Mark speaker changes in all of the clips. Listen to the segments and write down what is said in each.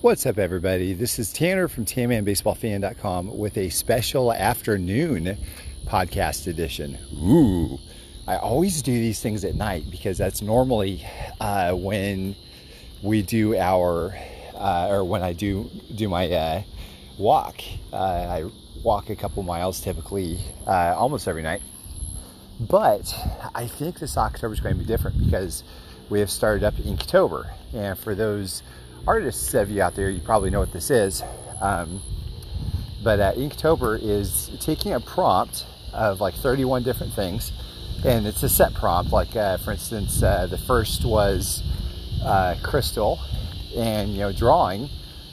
Speaker 1: What's up, everybody? This is Tanner from TanmanBaseballFan.com with a special afternoon podcast edition. Ooh, I always do these things at night because that's normally uh, when we do our, uh, or when I do do my uh, walk. Uh, I walk a couple miles typically uh, almost every night. But I think this October is going to be different because we have started up Inktober. And for those artists of you out there, you probably know what this is. Um, but uh, Inktober is taking a prompt of like 31 different things, and it's a set prompt. Like, uh, for instance, uh, the first was uh, crystal, and you know, drawing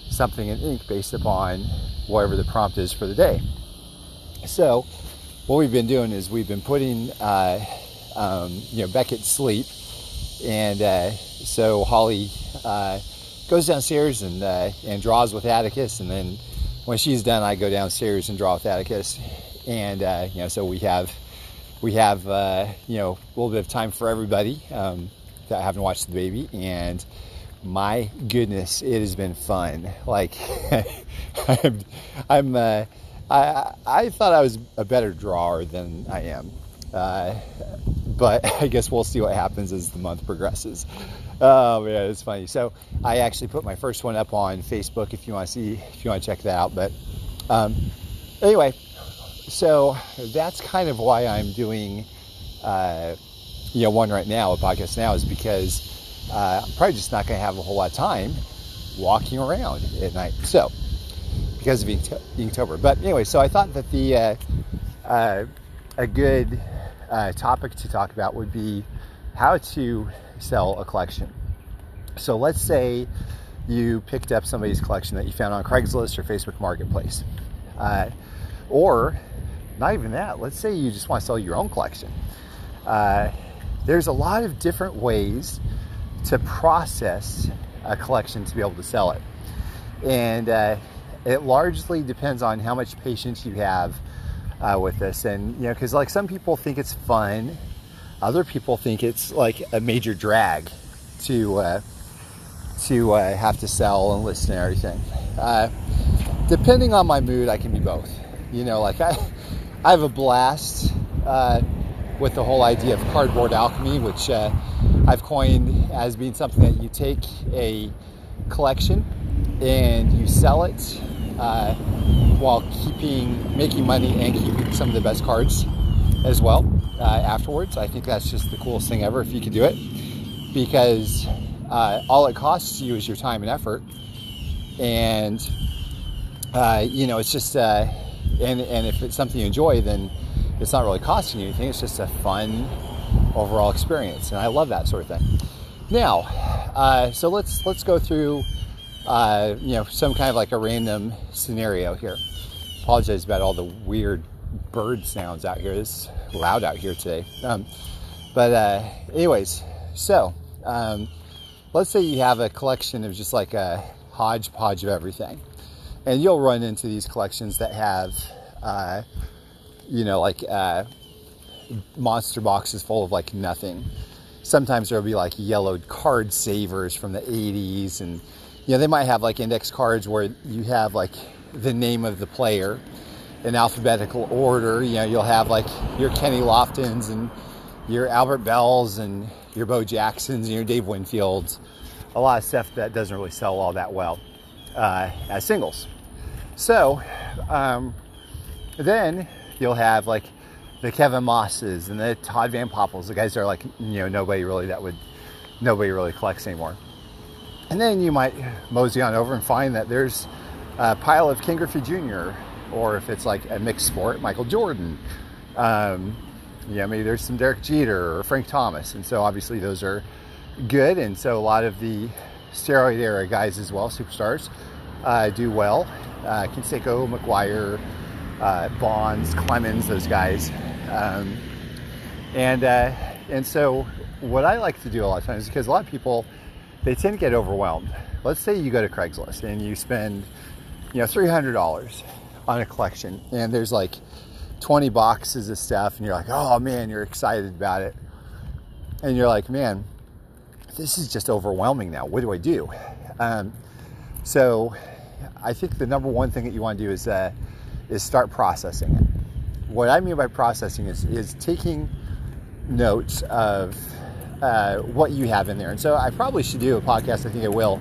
Speaker 1: something in ink based upon whatever the prompt is for the day. So, what we've been doing is we've been putting, uh, um, you know, Beckett sleep, and uh, so Holly goes downstairs and uh, and draws with Atticus, and then when she's done, I go downstairs and draw with Atticus, and uh, you know, so we have we have uh, you know a little bit of time for everybody um, that haven't watched the baby, and my goodness, it has been fun. Like I'm, I'm uh, I I thought I was a better drawer than I am. Uh, but I guess we'll see what happens as the month progresses. Oh man, it's funny. So I actually put my first one up on Facebook if you want to see, if you want to check that out. But um, anyway, so that's kind of why I'm doing, uh, you know, one right now, a podcast now, is because uh, I'm probably just not going to have a whole lot of time walking around at night. So because of Inktober. But anyway, so I thought that the uh, uh a good uh, topic to talk about would be how to sell a collection. So let's say you picked up somebody's collection that you found on Craigslist or Facebook Marketplace. Uh, or not even that, let's say you just want to sell your own collection. Uh, there's a lot of different ways to process a collection to be able to sell it. And uh, it largely depends on how much patience you have uh, with this. And, you know, because like some people think it's fun, other people think it's like a major drag to, uh, to uh, have to sell and list and everything. Uh, depending on my mood, I can be both. You know, like I, I have a blast uh, with the whole idea of cardboard alchemy, which uh, I've coined as being something that you take a collection and you sell it uh, while keeping making money and keeping some of the best cards as well uh, afterwards. I think that's just the coolest thing ever if you can do it because uh, all it costs you is your time and effort, and uh, you know it's just uh, and and if it's something you enjoy, then it's not really costing you anything. It's just a fun overall experience, and I love that sort of thing. Now, uh, so let's let's go through uh, you know, some kind of like a random scenario here. Apologize about all the weird bird sounds out here. It's loud out here today. Um, but uh, anyways, so um, let's say you have a collection of just like a hodgepodge of everything, and you'll run into these collections that have, uh, you know, like uh, monster boxes full of like nothing. Sometimes there'll be like yellowed card savers from the 80s and you know, they might have like index cards where you have like the name of the player in alphabetical order. You know, you'll have like your Kenny Loftons and your Albert Belles and your Bo Jacksons and your Dave Winfields. A lot of stuff that doesn't really sell all that well uh, as singles. So um, then you'll have like the Kevin Maases and the Todd Van Poppels, the guys that are like, you know, nobody really that would, nobody really collects anymore. And then you might mosey on over and find that there's a pile of Ken Griffey Jr. or if it's like a mixed sport, Michael Jordan. Um, yeah, maybe there's some Derek Jeter or Frank Thomas. And so obviously those are good. And so a lot of the steroid era guys as well, superstars, uh, do well. Uh, Canseco, McGwire, uh, Bonds, Clemens, those guys. Um, and, uh, and so what I like to do a lot of times, because a lot of people, they tend to get overwhelmed. Let's say you go to Craigslist and you spend, you know, $300 on a collection and there's like 20 boxes of stuff and you're like, oh man, you're excited about it. And you're like, man, this is just overwhelming now. What do I do? Um, So I think the number one thing that you want to do is uh, is start processing it. What I mean by processing is is taking notes of uh, what you have in there. And so I probably should do a podcast. I think I will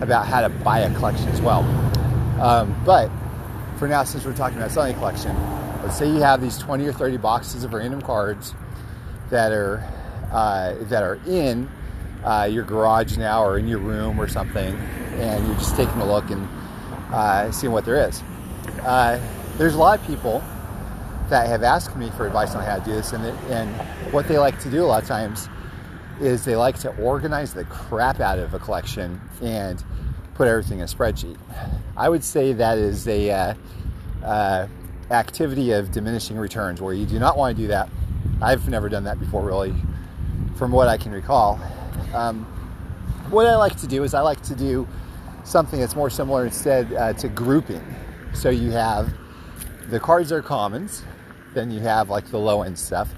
Speaker 1: about how to buy a collection as well. Um, but for now, since we're talking about selling a collection, let's say you have these 20 or 30 boxes of random cards that are uh, that are in uh, your garage now or in your room or something, and you're just taking a look and uh, seeing what there is. Uh, there's a lot of people that have asked me for advice on how to do this, and, and what they like to do a lot of times is they like to organize the crap out of a collection and put everything in a spreadsheet. I would say that is a uh, uh, activity of diminishing returns where you do not want to do that. I've never done that before, really, from what I can recall. Um, what I like to do is I like to do something that's more similar instead uh, to grouping. So you have the cards are commons, then you have like the low end stuff,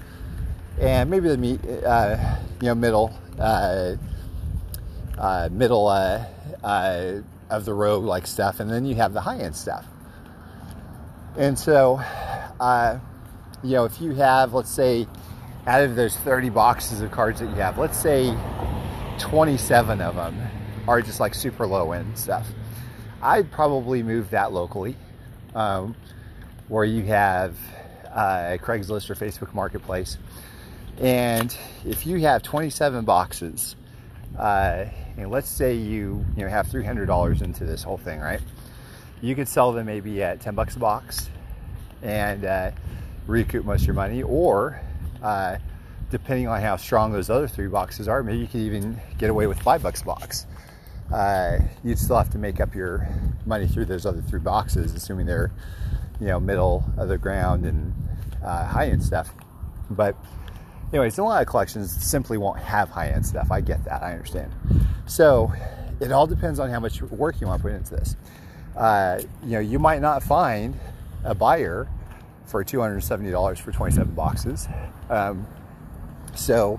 Speaker 1: and maybe the meat, uh, you know, middle, uh, uh, middle uh, uh, of the road like stuff, and then you have the high end stuff. And so, uh, you know, if you have, let's say, out of those 30 boxes of cards that you have, let's say 27 of them are just like super low end stuff. I'd probably move that locally, um, where you have uh, Craigslist or Facebook Marketplace. And if you have 27 boxes, uh, and let's say you you know have $300 into this whole thing, right? You could sell them maybe at 10 bucks a box and uh, recoup most of your money, or uh, depending on how strong those other three boxes are, maybe you could even get away with five bucks a box. Uh, you'd still have to make up your money through those other three boxes, assuming they're, you know, middle of the ground and uh, high end stuff. But, anyways, a lot of collections simply won't have high end stuff. I get that. I understand. So, it all depends on how much work you want to put into this. Uh, you know, you might not find a buyer for $270 for 27 boxes. Um, so,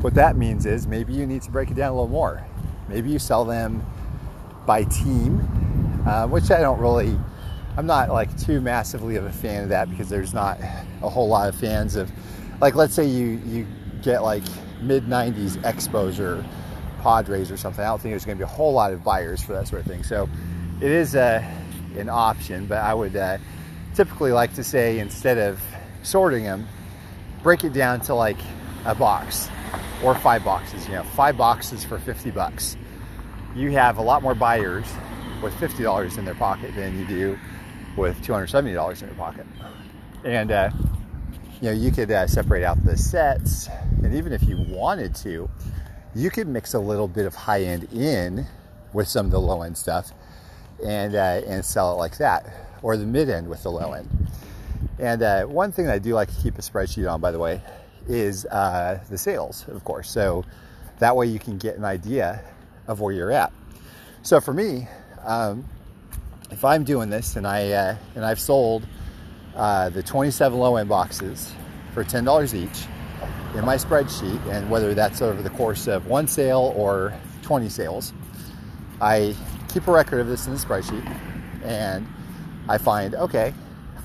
Speaker 1: what that means is maybe you need to break it down a little more. Maybe you sell them by team, uh, which I don't really, I'm not like too massively of a fan of that because there's not a whole lot of fans of, like, let's say you, you get like mid 90s Expos, Padres or something. I don't think there's going to be a whole lot of buyers for that sort of thing. So it is uh, an option, but I would uh, typically like to say instead of sorting them, break it down to like a box or five boxes. You know, five boxes for 50 bucks. You have a lot more buyers with $50 in their pocket than you do with $270 in your pocket. And, uh, you know, you could uh, separate out the sets. And even if you wanted to, you could mix a little bit of high end in with some of the low end stuff and, uh, and sell it like that, or the mid end with the low end. And uh, one thing I do like to keep a spreadsheet on, by the way, is uh, the sales, of course. So that way you can get an idea of where you're at. So for me, um, if I'm doing this and I uh, and I've sold uh, the 27 low end boxes for $10 each in my spreadsheet, and whether that's over the course of one sale or 20 sales, I keep a record of this in the spreadsheet, and I find okay,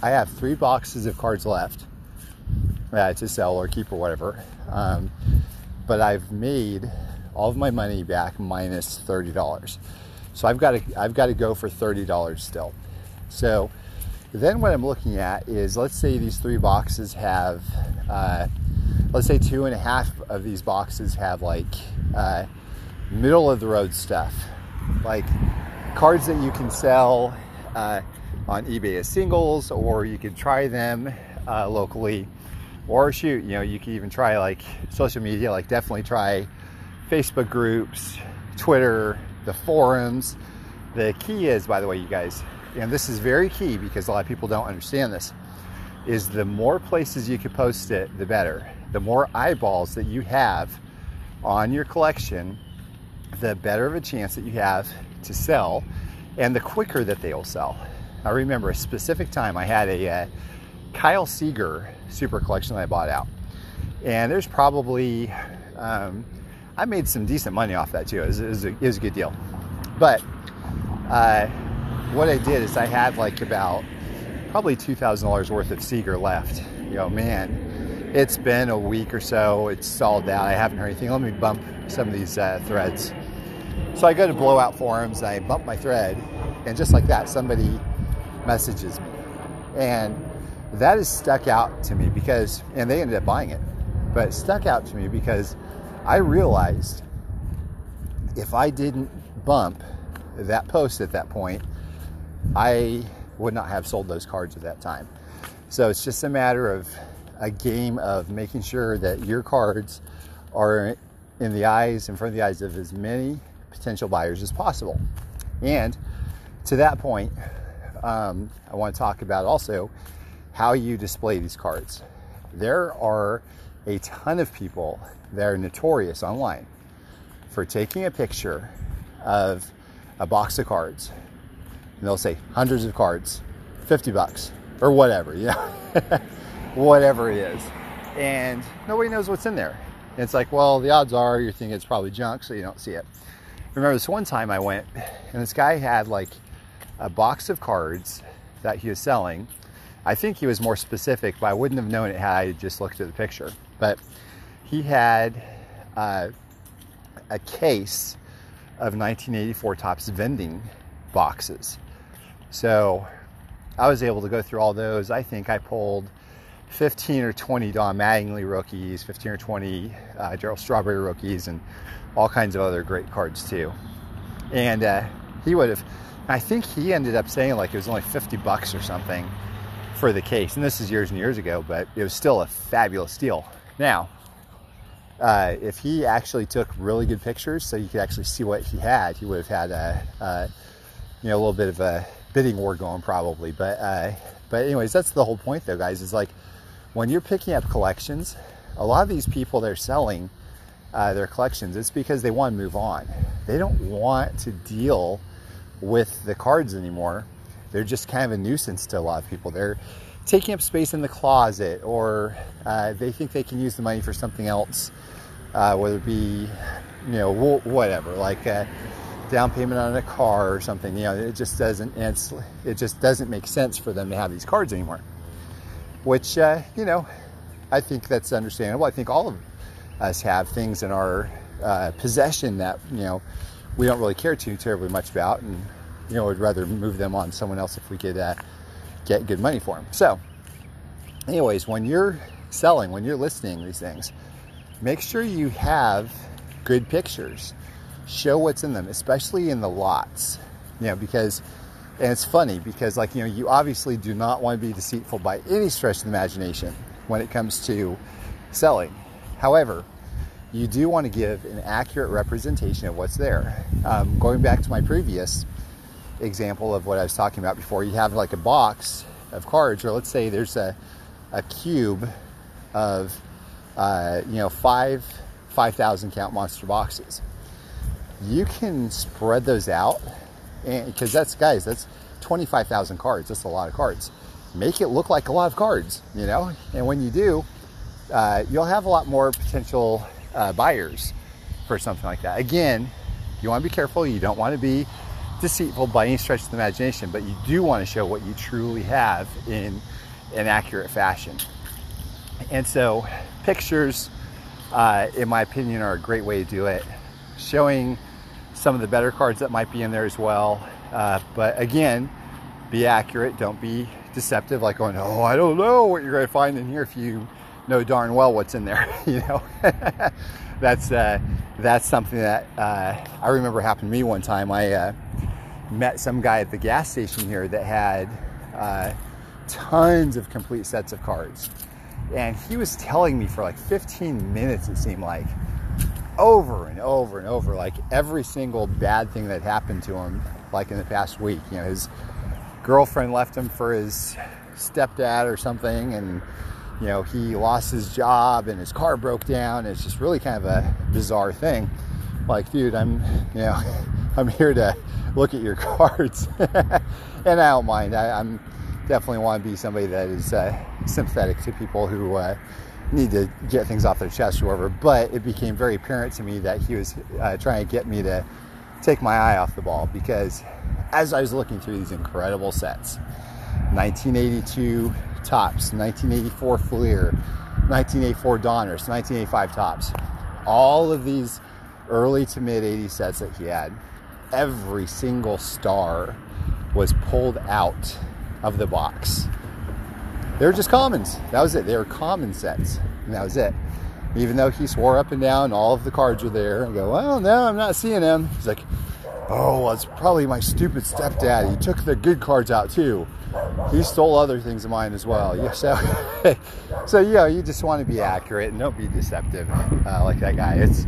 Speaker 1: I have three boxes of cards left uh, to sell or keep or whatever. Um, but I've made all of my money back minus minus thirty dollars. So I've got to I've got to go for thirty dollars still. So then what I'm looking at is let's say these three boxes have uh, let's say two and a half of these boxes have like uh, middle of the road stuff, like cards that you can sell uh, on eBay as singles, or you could try them uh, locally or shoot, you know, you can even try like social media, like definitely try Facebook groups, Twitter, the forums. The key is, by the way, you guys, and this is very key because a lot of people don't understand this, is the more places you can post it, the better. The more eyeballs that you have on your collection, the better of a chance that you have to sell and the quicker that they will sell. I remember a specific time I had a, uh, Kyle Seager super collection that I bought out. And there's probably, um, I made some decent money off that too. It was, it, was a, it was, a, good deal. But uh, what I did is I had like about probably $2,000 worth of Seager left. You know, man, it's been a week or so. It's sold out. I haven't heard anything. Let me bump some of these uh, threads. So I go to blowout forums. I bump my thread, and just like that, somebody messages me, and that has stuck out to me because, and they ended up buying it, but it stuck out to me because I realized if I didn't bump that post at that point, I would not have sold those cards at that time. So it's just a matter of a game of making sure that your cards are in the eyes, in front of the eyes of as many potential buyers as possible. And to that point, um, I want to talk about also how you display these cards. There are a ton of people that are notorious online for taking a picture of a box of cards and they'll say hundreds of cards, 50 bucks or whatever, you know, whatever it is. And nobody knows what's in there. And it's like, well, the odds are you're thinking it's probably junk, so you don't see it. remember this one time I went and this guy had like a box of cards that he was selling. I think he was more specific, but I wouldn't have known it had I just looked at the picture. But he had uh, a case of 1984 Topps vending boxes. So I was able to go through all those. I think I pulled 15 or 20 Don Mattingly rookies, 15 or 20 uh, Darryl Strawberry rookies, and all kinds of other great cards too. And uh, he would have, I think he ended up saying like it was only 50 bucks or something for the case. And this is years and years ago, but it was still a fabulous deal. Now, uh, if he actually took really good pictures so you could actually see what he had, he would have had a, a you know, a little bit of a bidding war going probably. But, uh, but anyways, that's the whole point though, guys, is like when you're picking up collections, a lot of these people they're selling uh, their collections, it's because they want to move on. They don't want to deal with the cards anymore. They're just kind of a nuisance to a lot of people. They're taking up space in the closet or uh, they think they can use the money for something else, uh, whether it be, you know, whatever, like uh, down payment on a car or something. You know, it just doesn't. It's it just doesn't make sense for them to have these cards anymore. Which uh, you know, I think that's understandable. I think all of us have things in our uh, possession that you know we don't really care too terribly much about, and you know would rather move them on someone else if we could uh, get good money for them. So, anyways, when you're selling, when you're listing these things, make sure you have good pictures show what's in them, especially in the lots. You know, because, and it's funny because, like, you know, you obviously do not want to be deceitful by any stretch of the imagination when it comes to selling. However, you do want to give an accurate representation of what's there. Um, going back to my previous example of what I was talking about before, you have like a box of cards, or let's say there's a, a cube of, uh, you know, five 5,000 count monster boxes you can spread those out because that's guys that's 25,000 cards. That's a lot of cards. Make it look like a lot of cards you know? And when you do uh, you'll have a lot more potential uh, buyers for something like that. Again you want to be careful. You don't want to be deceitful by any stretch of the imagination but you do want to show what you truly have in an accurate fashion. And so pictures uh, in my opinion are a great way to do it. Showing some of the better cards that might be in there as well. Uh, but again, be accurate. Don't be deceptive, like going, "Oh, I don't know what you're going to find in here." If you know darn well what's in there, you know. that's uh, that's something that uh, I remember happened to me one time. I uh, met some guy at the gas station here that had uh, tons of complete sets of cards, and he was telling me for like 15 minutes. It seemed like over and over and over, like every single bad thing that happened to him, like in the past week. You know, his girlfriend left him for his stepdad or something, and you know, he lost his job and his car broke down. It's just really kind of a bizarre thing. Like, dude, I'm, you know, I'm here to look at your cards, and I don't mind. I, am definitely want to be somebody that is uh, sympathetic to people who. Uh, need to get things off their chest or whatever. But it became very apparent to me that he was uh, trying to get me to take my eye off the ball because as I was looking through these incredible sets 1982 Topps, 1984 Fleer, 1984 Donruss, 1985 Topps, all of these early to mid 80s sets that he had, every single star was pulled out of the box. They were just commons. That was it. They were common sets. And that was it. Even though he swore up and down all of the cards were there and go, well, no, I'm not seeing them. He's like, oh, it's probably my stupid stepdad. He took the good cards out too. He stole other things of mine as well. Yeah, so, so you you just want to be accurate and don't be deceptive uh, like that guy. It's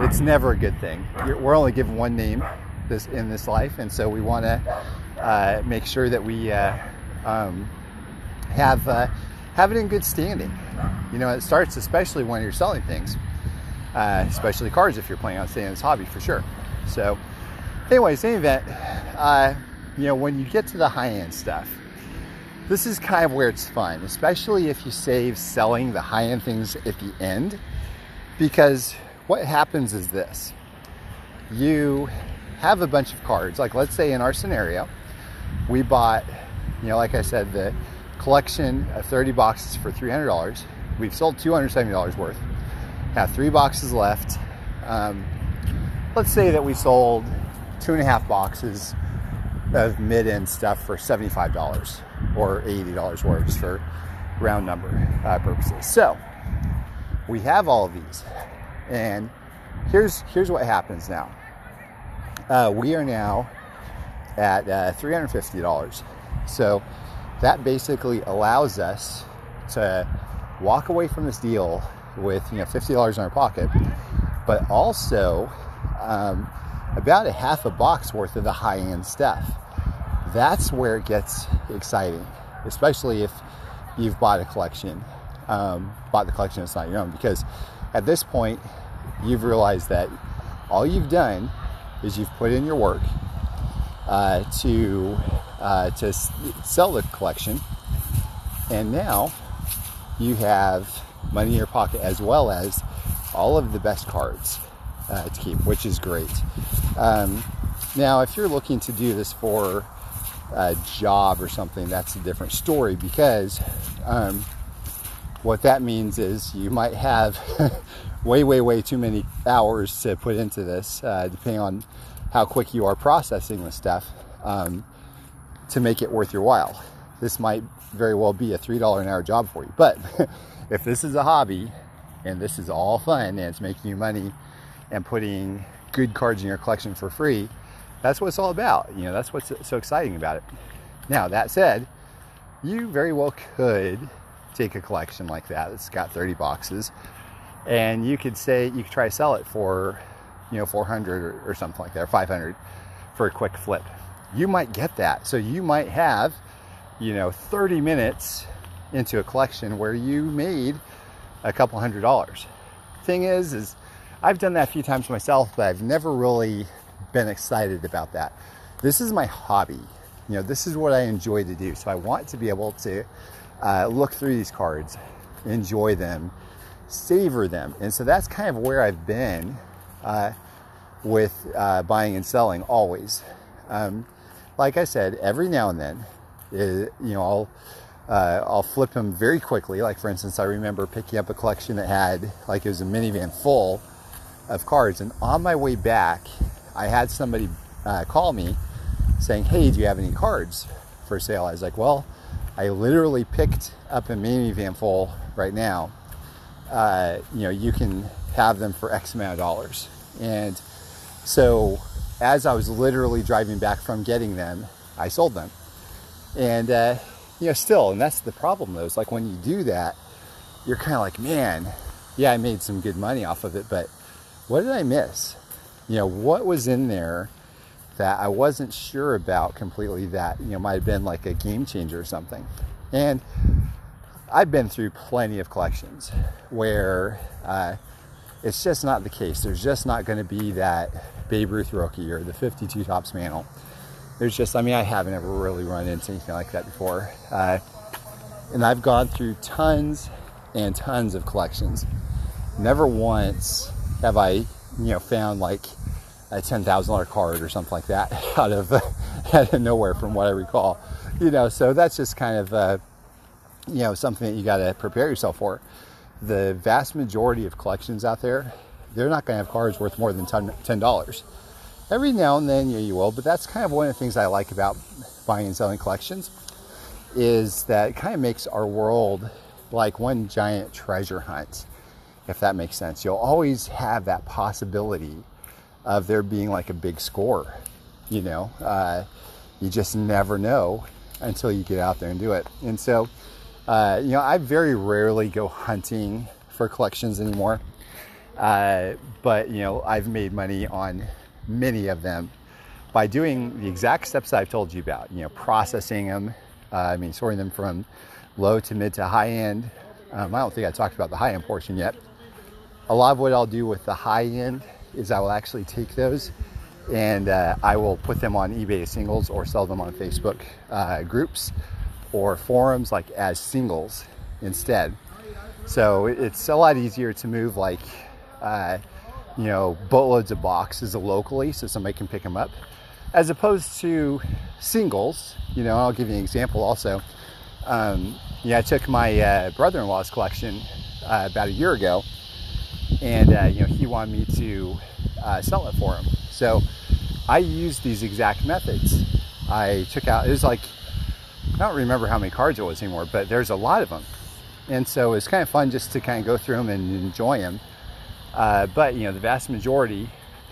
Speaker 1: it's never a good thing. We're only given one name this in this life, and so we want to uh, make sure that we uh, um, have uh, have it in good standing. You know, it starts especially when you're selling things, uh, especially cars if you're planning on staying in this hobby for sure. So anyways, any event, uh, you know, when you get to the high end stuff, this is kind of where it's fun, especially if you save selling the high end things at the end. Because what happens is this you have a bunch of cards, like let's say in our scenario, we bought, you know, like I said, the collection of 30 boxes for $300. We've sold $270 worth, have three boxes left. Um, let's say that we sold two and a half boxes of mid-end stuff for $75 or $80 worth for round number uh, purposes. So we have all of these, and here's here's what happens now. Uh, we are now at uh, $350. So that basically allows us to walk away from this deal with you know $50 in our pocket, but also um, about a half a box worth of the high end stuff. That's where it gets exciting, especially if you've bought a collection, um, bought the collection that's not your own, because at this point, you've realized that all you've done is you've put in your work uh, to uh, to sell the collection, and now you have money in your pocket as well as all of the best cards uh, to keep, which is great. Um, now, if you're looking to do this for a job or something, that's a different story because um, what that means is you might have way, way, way too many hours to put into this, uh, depending on how quick you are processing the stuff um, to make it worth your while. This might very well be a $3 an hour job for you. But if this is a hobby and this is all fun and it's making you money and putting good cards in your collection for free, that's what it's all about. You know, that's what's so exciting about it. Now, that said, you very well could take a collection like that that's got 30 boxes and you could say you could try to sell it for you know 400 or, or something like that or 500 for a quick flip you might get that. So you might have you know 30 minutes into a collection where you made a couple hundred dollars. Thing is is i've done that a few times myself but i've never really been excited about that. This is my hobby. You know this is what i enjoy to do. So i want to be able to uh, look through these cards enjoy them savor them. And so that's kind of where i've been uh, with uh, buying and selling always. Um, like i said every now and then it, you know i'll uh, I'll flip them very quickly. Like for instance, I remember picking up a collection that had like it was a minivan full of cards, and on my way back, I had somebody uh, call me saying, "Hey, do you have any cards for sale?" I was like, "Well, I literally picked up a minivan full right now. Uh, you know, you can have them for X amount of dollars." And so, as I was literally driving back from getting them, I sold them, and uh, you know, still, and that's the problem though. It's like when you do that, you're kind of like, man, yeah, I made some good money off of it, but what did I miss? You know, what was in there that I wasn't sure about completely that, you know, might have been like a game changer or something. And I've been through plenty of collections where uh, it's just not the case. There's just not going to be that Babe Ruth rookie or the 52 Topps mantle there's just, I mean, I haven't ever really run into anything like that before. Uh, and I've gone through tons and tons of collections. Never once have I, you know, found like a $10,000 card or something like that out of out of nowhere from what I recall. You know, so that's just kind of, uh, you know, something that you got to prepare yourself for. The vast majority of collections out there, they're not going to have cards worth more than $10. Every now and then, yeah, you will, but that's kind of one of the things I like about buying and selling collections is that it kind of makes our world like one giant treasure hunt, if that makes sense. You'll always have that possibility of there being like a big score, you know. Uh, you just never know until you get out there and do it. And so, uh, you know, I very rarely go hunting for collections anymore. Uh, but, you know, I've made money on many of them by doing the exact steps I've told you about, you know, processing them, uh, I mean, sorting them from low to mid to high end. Um, I don't think I talked about the high end portion yet. A lot of what I'll do with the high end is I will actually take those and uh, I will put them on eBay singles or sell them on Facebook uh, groups or forums like as singles instead. So it's a lot easier to move like, uh, you know, boatloads of boxes locally so somebody can pick them up as opposed to singles. You know, I'll give you an example also. Um, yeah, I took my uh, brother-in-law's collection uh, about a year ago and uh, you know, he wanted me to uh, sell it for him. So I used these exact methods. I took out, it was like, I don't remember how many cards it was anymore, but there's a lot of them. And so it's kind of fun just to kind of go through them and enjoy them. Uh, but, you know, the vast majority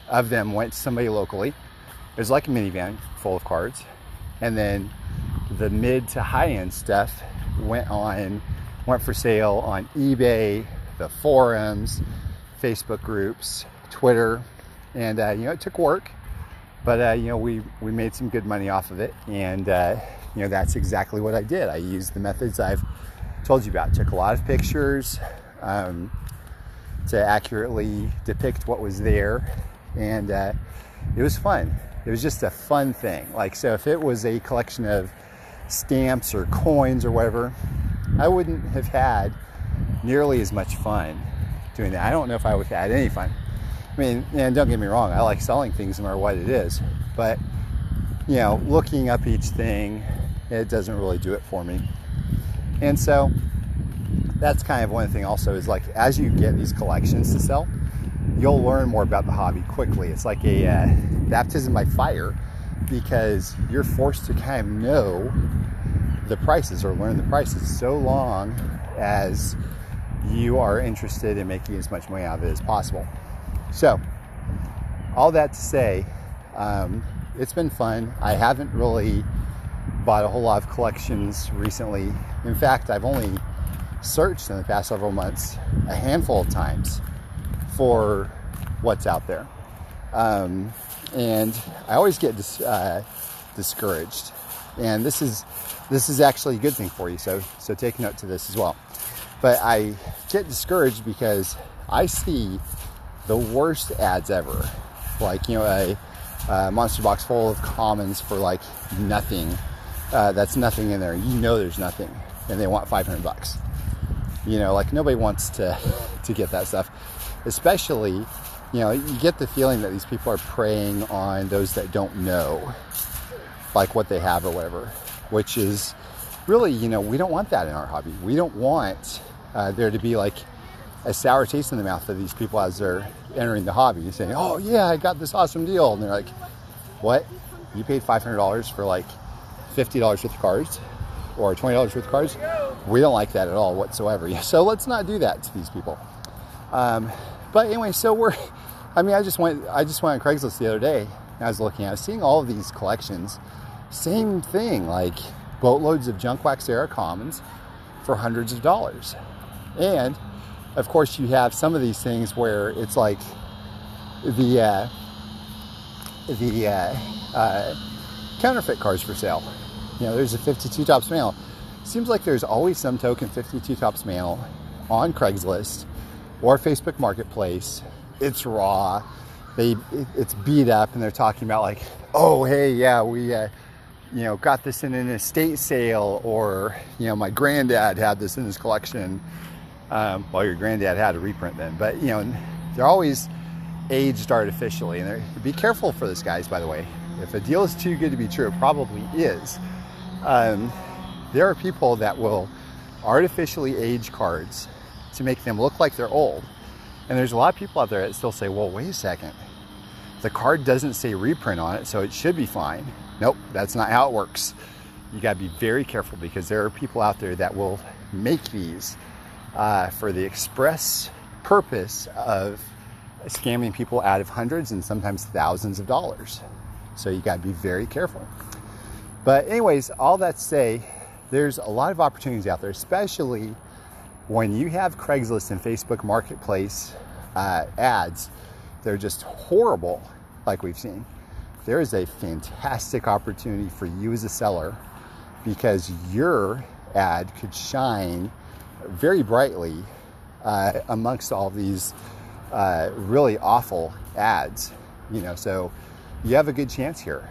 Speaker 1: of them went to somebody locally. It was like a minivan full of cards. And then the mid to high end stuff went on, went for sale on eBay, the forums, Facebook groups, Twitter, and uh, you know it took work, but uh, you know we we made some good money off of it, and uh, you know that's exactly what I did. I used the methods I've told you about. Took a lot of pictures um, to accurately depict what was there, and uh, it was fun. It was just a fun thing. Like so, if it was a collection of stamps or coins or whatever, I wouldn't have had nearly as much fun doing that. I don't know if I would have had any fun. I mean, and don't get me wrong, I like selling things no matter what it is, but you know, looking up each thing, it doesn't really do it for me. And so that's kind of one thing also is like as you get these collections to sell, you'll learn more about the hobby quickly. It's like a uh, baptism by fire because you're forced to kind of know the prices or learn the prices so long as you are interested in making as much money out of it as possible. So, all that to say, um, it's been fun. I haven't really bought a whole lot of collections recently. In fact, I've only searched in the past several months a handful of times for what's out there. Um, and I always get dis- uh, discouraged. And this is this is actually a good thing for you. So so take note to this as well. But I get discouraged because I see the worst ads ever. Like, you know, a, a monster box full of commons for like nothing. Uh, that's nothing in there. You know there's nothing. And they want 500 bucks. You know, like nobody wants to, to get that stuff. Especially, you know, you get the feeling that these people are preying on those that don't know, like what they have or whatever, which is really, you know, we don't want that in our hobby. We don't want uh, there to be like a sour taste in the mouth of these people as they're entering the hobby, saying, "Oh yeah, I got this awesome deal," and they're like, "What? You paid five hundred dollars for like fifty dollars worth of cards, or twenty dollars worth of cards? We don't like that at all whatsoever. So let's not do that to these people." Um, but anyway, so we're. I mean, I just went. I just went on Craigslist the other day. I was looking at, seeing all of these collections. Same thing, like boatloads of junk wax era commons for hundreds of dollars. And of course, you have some of these things where it's like the uh, the uh, uh, counterfeit cars for sale. Know, there's a 52 Topps mail. Seems like there's always some token 52 Topps mail on Craigslist or Facebook Marketplace. It's raw. They it's beat up, and they're talking about like, oh hey, yeah, we uh, you know, got this in an estate sale, or you know, my granddad had this in his collection. Um, well, your granddad had a reprint then, but you know, they're always aged artificially, and be careful for this, guys. By the way, If a deal is too good to be true, it probably is. Um, there are people that will artificially age cards to make them look like they're old. And there's a lot of people out there that still say, well, wait a second. The card doesn't say reprint on it, so it should be fine. Nope, that's not how it works. You got to be very careful because there are people out there that will make these uh, for the express purpose of scamming people out of hundreds and sometimes thousands of dollars. So you got to be very careful. But, anyways, all that to say, there's a lot of opportunities out there, especially when you have Craigslist and Facebook Marketplace uh, ads. They're just horrible, like we've seen. There is a fantastic opportunity for you as a seller because your ad could shine very brightly uh, amongst all these uh, really awful ads. You know, so you have a good chance here.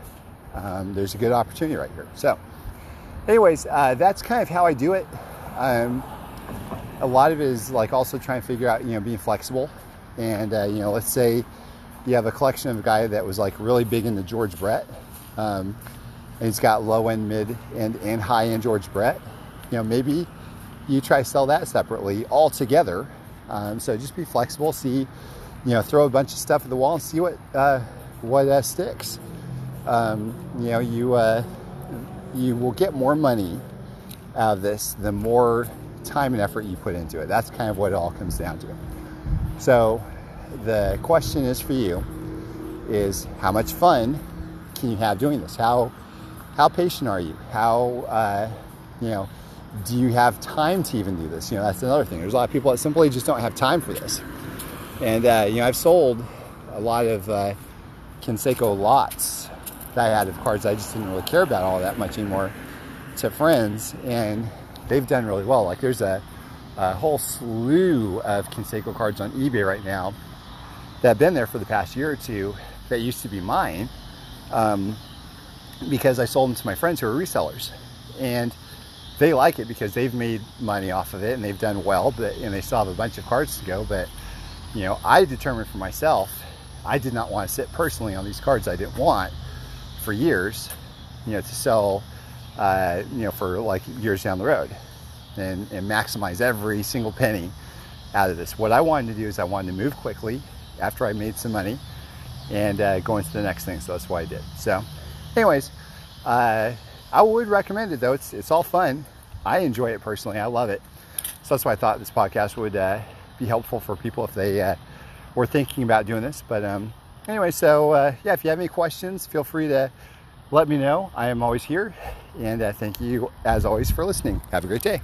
Speaker 1: Um, there's a good opportunity right here. So, anyways, uh, that's kind of how I do it. Um, a lot of it is like also trying to figure out, you know, being flexible. And, uh, you know, let's say you have a collection of a guy that was like really big into George Brett. Um, and he's got low end, mid end, and high end George Brett. You know, maybe you try to sell that separately all together. Um, so just be flexible. See, you know, throw a bunch of stuff at the wall and see what uh, what uh, sticks. Um, you know, you uh, you will get more money out of this the more time and effort you put into it. That's kind of what it all comes down to. So the question is for you is how much fun can you have doing this? How how patient are you? How uh, you know do you have time to even do this? You know, that's another thing. There's a lot of people that simply just don't have time for this. And, uh, you know, I've sold a lot of uh, lots that I had of cards I just didn't really care about all that much anymore to friends, and they've done really well. Like, there's a, a whole slew of Canseco cards on eBay right now that have been there for the past year or two that used to be mine um, because I sold them to my friends who are resellers. And they like it because they've made money off of it and they've done well, but and they still have a bunch of cards to go. But you know, I determined for myself, I did not want to sit personally on these cards I didn't want for years, you know, to sell, uh, you know, for like years down the road and, and maximize every single penny out of this. What I wanted to do is I wanted to move quickly after I made some money and uh, go into the next thing. So that's why I did. So, anyways, uh, I would recommend it though. It's it's all fun. I enjoy it personally. I love it. So that's why I thought this podcast would uh, be helpful for people if they uh, were thinking about doing this. But um, anyway, so uh, yeah, if you have any questions, feel free to let me know. I am always here. And uh, thank you, as always, for listening. Have a great day.